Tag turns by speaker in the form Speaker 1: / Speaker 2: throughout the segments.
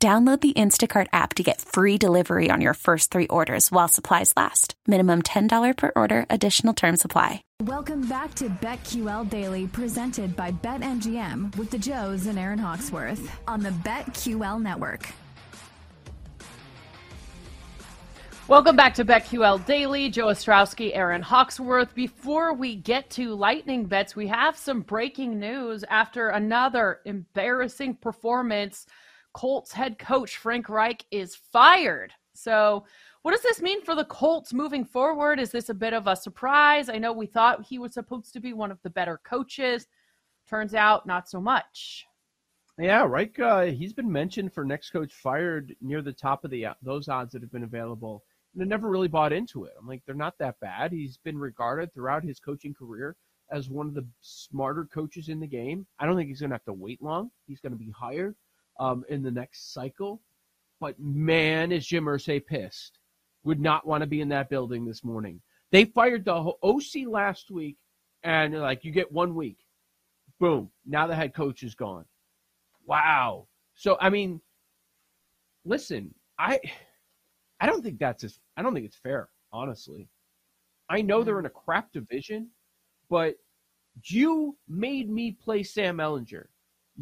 Speaker 1: Download the Instacart app to get free delivery on your first three orders while supplies last. Minimum $10 per order, additional term supply.
Speaker 2: Welcome back to BetQL Daily, presented by BetMGM with the Joes and Aaron Hawksworth on the BetQL Network.
Speaker 3: Welcome back to BetQL Daily. Joe Ostrowski, Aaron Hawksworth. Before we get to lightning bets, we have some breaking news after another embarrassing performance. Colts head coach Frank Reich is fired. So, what does this mean for the Colts moving forward? Is this a bit of a surprise? I know we thought he was supposed to be one of the better coaches. Turns out, not so much.
Speaker 4: Yeah, Reich. Uh, he's been mentioned for next coach fired near the top of the those odds that have been available. And I never really bought into it. I'm like, they're not that bad. He's been regarded throughout his coaching career as one of the smarter coaches in the game. I don't think he's going to have to wait long. He's going to be hired um, in the next cycle. But man, is Jim Irsay pissed. Would not want to be in that building this morning. They fired the OC last week, and like, you get one week. Boom. Now the head coach is gone. Wow. So I mean, listen, I I don't think that's as, I don't think it's fair, honestly. I know they're in a crap division, but you made me play Sam Ehlinger.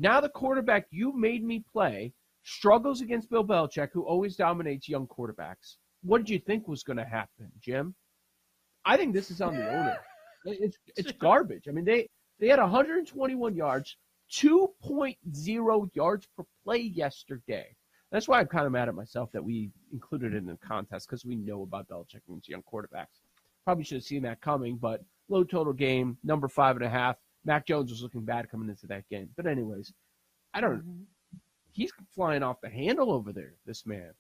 Speaker 4: Now the quarterback you made me play struggles against Bill Belichick, who always dominates young quarterbacks. What did you think was going to happen, Jim? I think this is on the owner. It's it's garbage. I mean, they they had 121 yards, 2.0 yards per play yesterday. That's why I'm kind of mad at myself that we included it in the contest because we know about Belichick and young quarterbacks. Probably should have seen that coming, but low total game, number five and a half. Mac Jones was looking bad coming into that game. But anyways, I don't. Mm-hmm. He's flying off the handle over there. This man,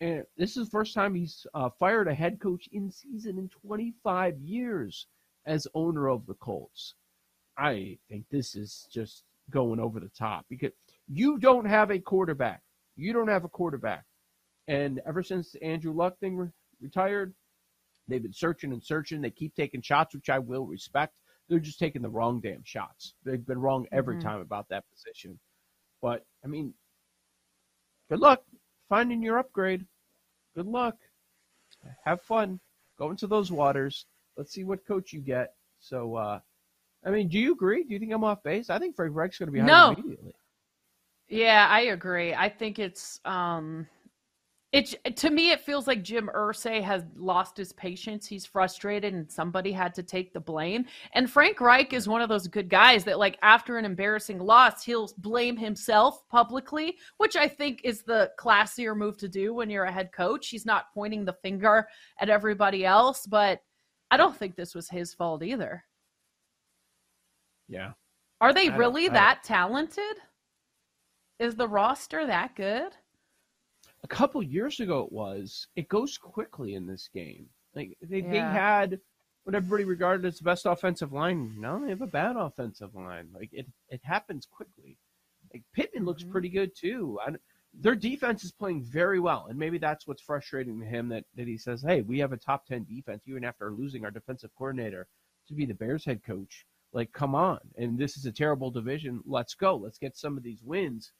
Speaker 4: and this is the first time he's uh, fired a head coach in season in 25 years as owner of the Colts. I think this is just going over the top because you don't have a quarterback. You don't have a quarterback. And ever since Andrew Luck thing re- retired, they've been searching and searching. They keep taking shots, which I will respect. They're just taking the wrong damn shots. They've been wrong every mm-hmm. time about that position. But I mean, good luck finding your upgrade. Good luck. Have fun. Go into those waters. Let's see what coach you get. So, uh, I mean, do you agree? Do you think I'm off base? I think Frank Reich's going to be hired no. immediately.
Speaker 3: Yeah, I agree. I think it's um it to me, it feels like Jim Irsay has lost his patience. He's frustrated, and somebody had to take the blame. And Frank Reich is one of those good guys that, like, after an embarrassing loss, he'll blame himself publicly, which I think is the classier move to do when you're a head coach. He's not pointing the finger at everybody else, but I don't think this was his fault either.
Speaker 4: Yeah.
Speaker 3: Are they really that talented? Is the roster that good?
Speaker 4: A couple years ago it was. It goes quickly in this game. Like they, yeah. they had what everybody regarded as the best offensive line. Now they have a bad offensive line. Like it, it happens quickly. Like Pittman looks mm-hmm. pretty good too. I, their defense is playing very well, and maybe that's what's frustrating to him. That that he says, "Hey, we have a top ten defense, even after losing our defensive coordinator to be the Bears head coach. Like, come on! And this is a terrible division. Let's go. Let's get some of these wins."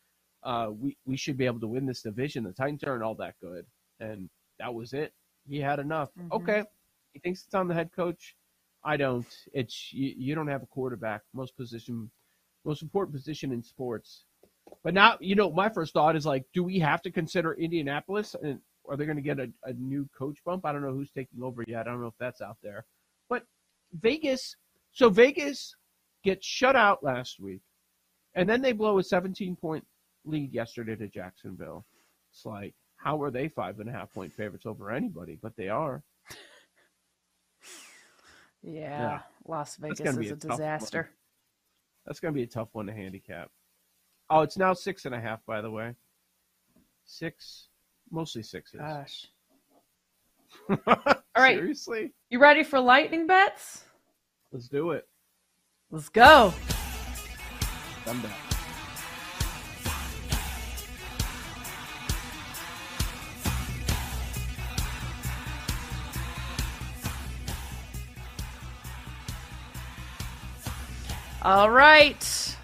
Speaker 4: Uh, we we should be able to win this division. The Titans aren't all that good, and that was it. He had enough. Mm-hmm. Okay, he thinks it's on the head coach. I don't. It's you, you don't have a quarterback. Most position, most important position in sports. But now, you know, my first thought is like, do we have to consider Indianapolis and are they going to get a, a new coach bump? I don't know who's taking over yet. I don't know if that's out there. But Vegas, so Vegas gets shut out last week, and then they blow a 17 point lead yesterday to Jacksonville. It's like, how are they five and a half point favorites over anybody? But they are.
Speaker 3: Yeah, yeah. Las Vegas is a, a disaster.
Speaker 4: That's going to be a tough one to handicap. Oh, it's now six and a half, by the way. Six, mostly sixes.
Speaker 3: Gosh. All right.
Speaker 4: Seriously?
Speaker 3: You ready for lightning bets?
Speaker 4: Let's do it.
Speaker 3: Let's go.
Speaker 4: Back.
Speaker 3: All right.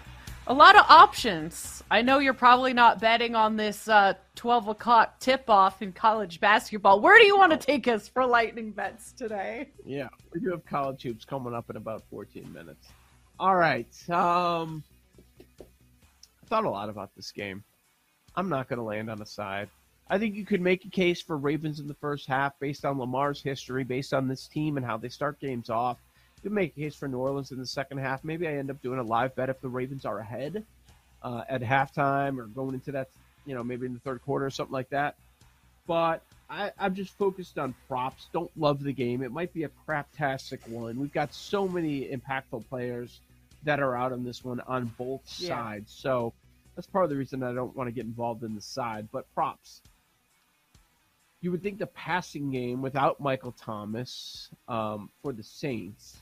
Speaker 3: A lot of options. I know you're probably not betting on this uh, 12 o'clock tip off in college basketball. Where do you want to take us for lightning bets today?
Speaker 4: Yeah, we do have college hoops coming up in about 14 minutes. All right. Um, I thought a lot about this game. I'm not going to land on a side. I think you could make a case for Ravens in the first half based on Lamar's history, based on this team and how they start games off could make a case for New Orleans in the second half. Maybe I end up doing a live bet if the Ravens are ahead uh, at halftime or going into that, you know, maybe in the third quarter or something like that. But I, I'm just focused on props. Don't love the game. It might be a craptastic one. We've got so many impactful players that are out on this one on both yeah. sides. So that's part of the reason I don't want to get involved in the side. But props. You would think the passing game without Michael Thomas um, for the Saints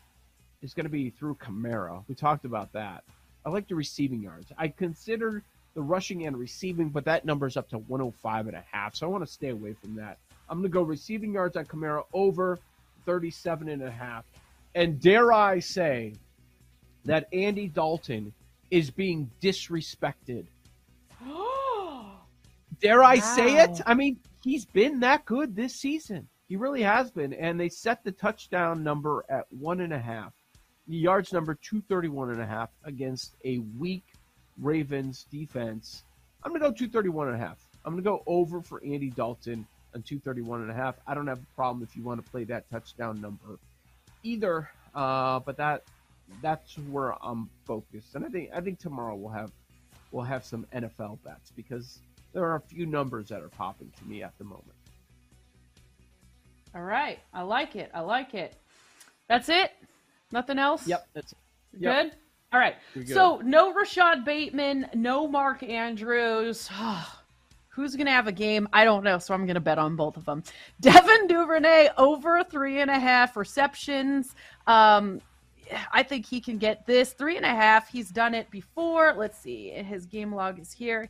Speaker 4: is going to be through Kamara. We talked about that. I like the receiving yards. I consider the rushing and receiving, but that number is up to 105 and a half. So I want to stay away from that. I'm going to go receiving yards on Kamara over 37 and a half. And dare I say that Andy Dalton is being disrespected. dare I wow. say it? I mean, he's been that good this season. He really has been. And they set the touchdown number at one and a half yards number 231 and a half against a weak Ravens defense. I'm going to go 231 and a half. I'm going to go over for Andy Dalton on 231 and a half. I don't have a problem if you want to play that touchdown number either. Uh, but that that's where I'm focused. And I think I think tomorrow we'll have we'll have some NFL bets because there are a few numbers that are popping to me at the moment.
Speaker 3: All right. I like it. I like it. That's it. Nothing else?
Speaker 4: Yep. That's
Speaker 3: yep. good. All right. So no Rashod Bateman, no Mark Andrews. Who's going to have a game? I don't know. So I'm going to bet on both of them. Devin Duvernay over three and a half receptions. Um, I think he can get this three and a half. He's done it before. Let's see. His game log is here.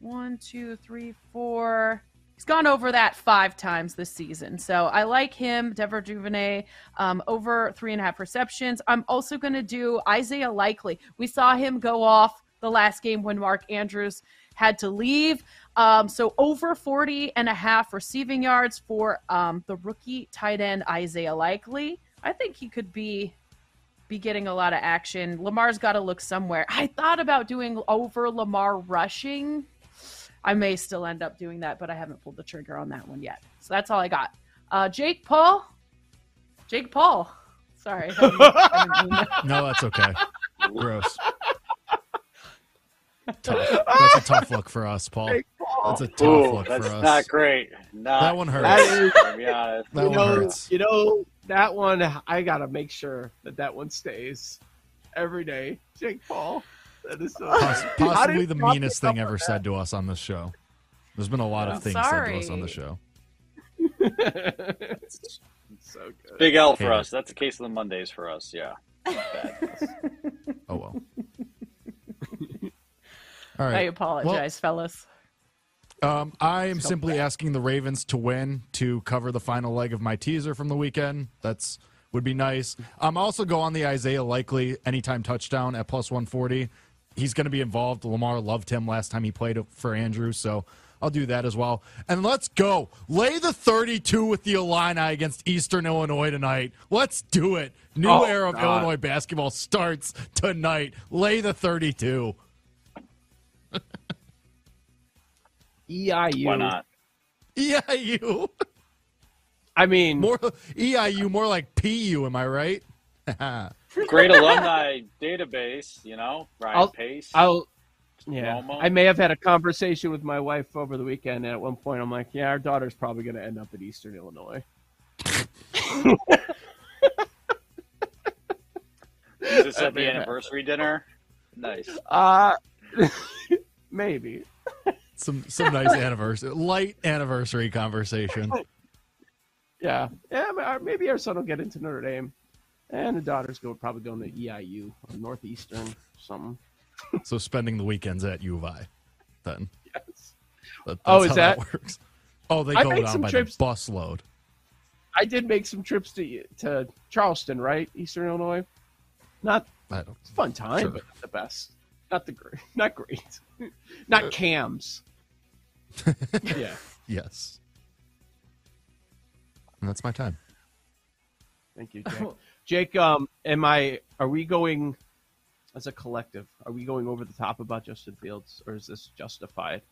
Speaker 3: One, two, three, four. He's gone over that five times this season. So I like him, Devin Duvernay, um, over three and a half receptions. I'm also going to do Isaiah Likely. We saw him go off the last game when Mark Andrews had to leave. Um, so over 40 and a half receiving yards for um, the rookie tight end Isaiah Likely. I think he could be be getting a lot of action. Lamar's got to look somewhere. I thought about doing over Lamar rushing I may still end up doing that, but I haven't pulled the trigger on that one yet. So that's all I got. Uh, Jake Paul. Jake Paul. Sorry.
Speaker 5: no, that's okay. Gross. Tough. That's a tough look for us, Paul. That's a tough Ooh, look
Speaker 6: for us.
Speaker 5: That's
Speaker 6: not great. Not
Speaker 5: that one hurts. That, is,
Speaker 4: that you one know, hurts. You know, that one, I got to make sure that that one stays every day. Jake Paul. That is so
Speaker 5: possibly the meanest thing ever said to us on this show. There's been a lot of things sorry. said to us on the show.
Speaker 6: so good. Big L for us. That's the case of the Mondays for us. Yeah.
Speaker 5: oh well. All right. I
Speaker 3: apologize, well, fellas.
Speaker 5: Um, I am simply asking the Ravens to win to cover the final leg of my teaser from the weekend. That's would be nice. I'm um, also go on the Isaiah Likely anytime touchdown at plus 140 he's going to be involved. Lamar loved him last time he played for Andrew, so I'll do that as well. And let's go. Lay the 32 with the Illini against Eastern Illinois tonight. Let's do it. New oh, era of God. Illinois basketball starts tonight. Lay the 32.
Speaker 4: EIU.
Speaker 6: Why not?
Speaker 5: EIU.
Speaker 4: I mean,
Speaker 5: More EIU, more like PU. Am I right?
Speaker 6: Great alumni database, you know, Ryan
Speaker 4: I'll-
Speaker 6: Pace.
Speaker 4: I'll. Yeah,
Speaker 6: Romo.
Speaker 4: I may have had a conversation with my wife over the weekend, and at one point, I'm like, "Yeah, our daughter's probably going to end up at Eastern Illinois."
Speaker 6: Is this at the
Speaker 4: may have-
Speaker 6: anniversary dinner? Nice.
Speaker 4: Uh maybe.
Speaker 5: some some nice anniversary, light anniversary conversation.
Speaker 4: Yeah, yeah. Maybe our son will get into Notre Dame, and the daughter's go probably going to EIU or uh, Northeastern something.
Speaker 5: So spending the weekends at U of I, then.
Speaker 4: Yes.
Speaker 5: That-
Speaker 4: Oh, is
Speaker 5: how
Speaker 4: that-
Speaker 5: works? Oh, they go down by
Speaker 4: trips-
Speaker 5: the busload.
Speaker 4: I did make some trips to to Charleston, right, Eastern Illinois. Not
Speaker 5: I don't.
Speaker 4: it's a fun time,
Speaker 5: Sure.
Speaker 4: but not the best. Not the great. Not great. not uh, cams. yeah.
Speaker 5: Yes. And that's my time.
Speaker 4: Thank you, Jake. Jake, um, am I? Are we going as a collective? Are we going over the top about Justin Fields, or is this justified?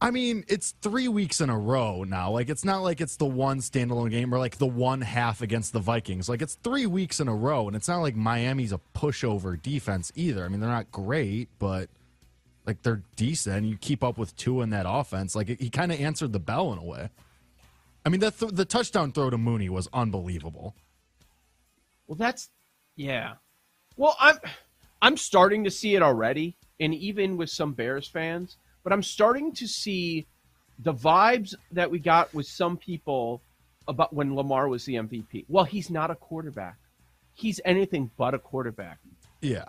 Speaker 5: I mean, it's three weeks in a row now. Like, it's not like it's the one standalone game or like the one half against the Vikings. Like, it's three weeks in a row, and it's not like Miami's a pushover defense either. I mean, they're not great, but like they're decent. You keep up with two in that offense. Like, he kind of answered the bell in a way. I mean, that th- the touchdown throw to Mooney was unbelievable.
Speaker 4: Well, that's yeah. Well, I'm I'm starting to see it already, and even with some Bears fans, but I'm starting to see the vibes that we got with some people about when Lamar was the MVP. Well, he's not a quarterback. He's anything but a quarterback.
Speaker 5: Yeah.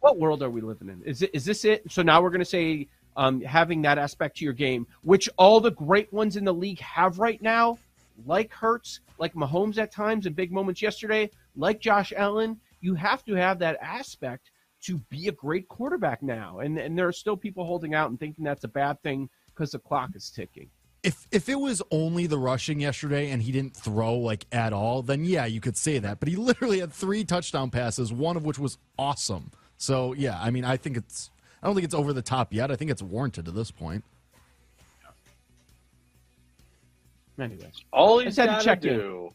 Speaker 4: What world are we living in? Is it is this it? So now we're going to say um, having that aspect to your game, which all the great ones in the league have right now, like Hurts, like Mahomes at times in big moments yesterday, like Josh Allen. You have to have that aspect to be a great quarterback now, and and there are still people holding out and thinking that's a bad thing because the clock is ticking.
Speaker 5: If if it was only the rushing yesterday and he didn't throw like at all, then yeah, you could say that. But he literally had three touchdown passes, one of which was awesome. So yeah, I mean, I think it's I don't think it's over the top yet. I think it's warranted to this point.
Speaker 4: Anyways,
Speaker 6: All
Speaker 4: I
Speaker 6: he's
Speaker 4: just had to
Speaker 6: got to
Speaker 4: check in.
Speaker 6: do,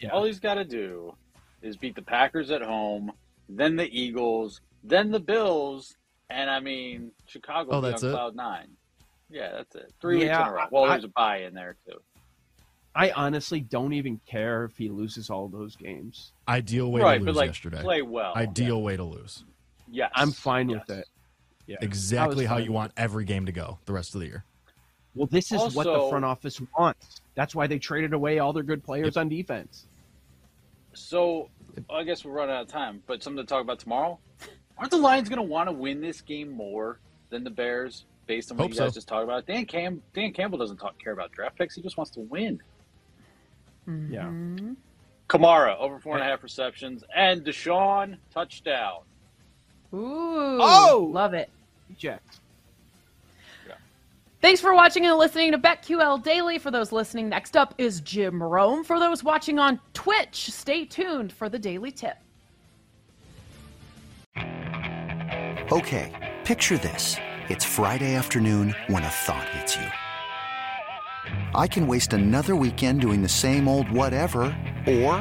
Speaker 4: yeah,
Speaker 6: all he's got to do, is beat the Packers at home, then the Eagles, then the Bills, and I mean Chicago
Speaker 5: Oh,
Speaker 6: be
Speaker 5: that's
Speaker 6: on
Speaker 5: it?
Speaker 6: cloud nine. Yeah, that's it. Three weeks
Speaker 4: Yeah,
Speaker 6: in a row. Well,
Speaker 4: I-
Speaker 6: there's a bye in there too.
Speaker 4: I honestly don't even care if he loses all those games.
Speaker 5: Ideal way
Speaker 6: right,
Speaker 5: to
Speaker 6: but
Speaker 5: lose
Speaker 6: like
Speaker 5: yesterday.
Speaker 6: play well.
Speaker 5: Ideal way to lose.
Speaker 6: Yeah,
Speaker 4: I'm fine
Speaker 6: yes.
Speaker 4: with it. Yeah,
Speaker 5: Exactly how you want every game to go the rest of the year.
Speaker 4: Well, this is what the front office wants. That's why they traded away all their good players on defense.
Speaker 6: So I guess we're running out of time, but something to talk about tomorrow. Aren't the Lions going to want to win this game more than the Bears, based on what
Speaker 5: Hope
Speaker 6: you guys
Speaker 5: so.
Speaker 6: just talked about? Dan Cam Dan Campbell doesn't talk, care about draft picks; he just wants to win. Mm-hmm.
Speaker 4: Yeah.
Speaker 6: Kamara over four and a half receptions and Deshaun touchdown.
Speaker 3: Ooh.
Speaker 4: Oh!
Speaker 3: Love it.
Speaker 4: Eject.
Speaker 3: Thanks for watching and listening to BetQL Daily. For those listening, next up is Jim Rome. For those watching on Twitch, stay tuned for the daily tip.
Speaker 7: Okay, picture this. It's Friday afternoon when a thought hits you. I can waste another weekend doing the same old whatever, or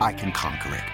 Speaker 7: I can conquer it.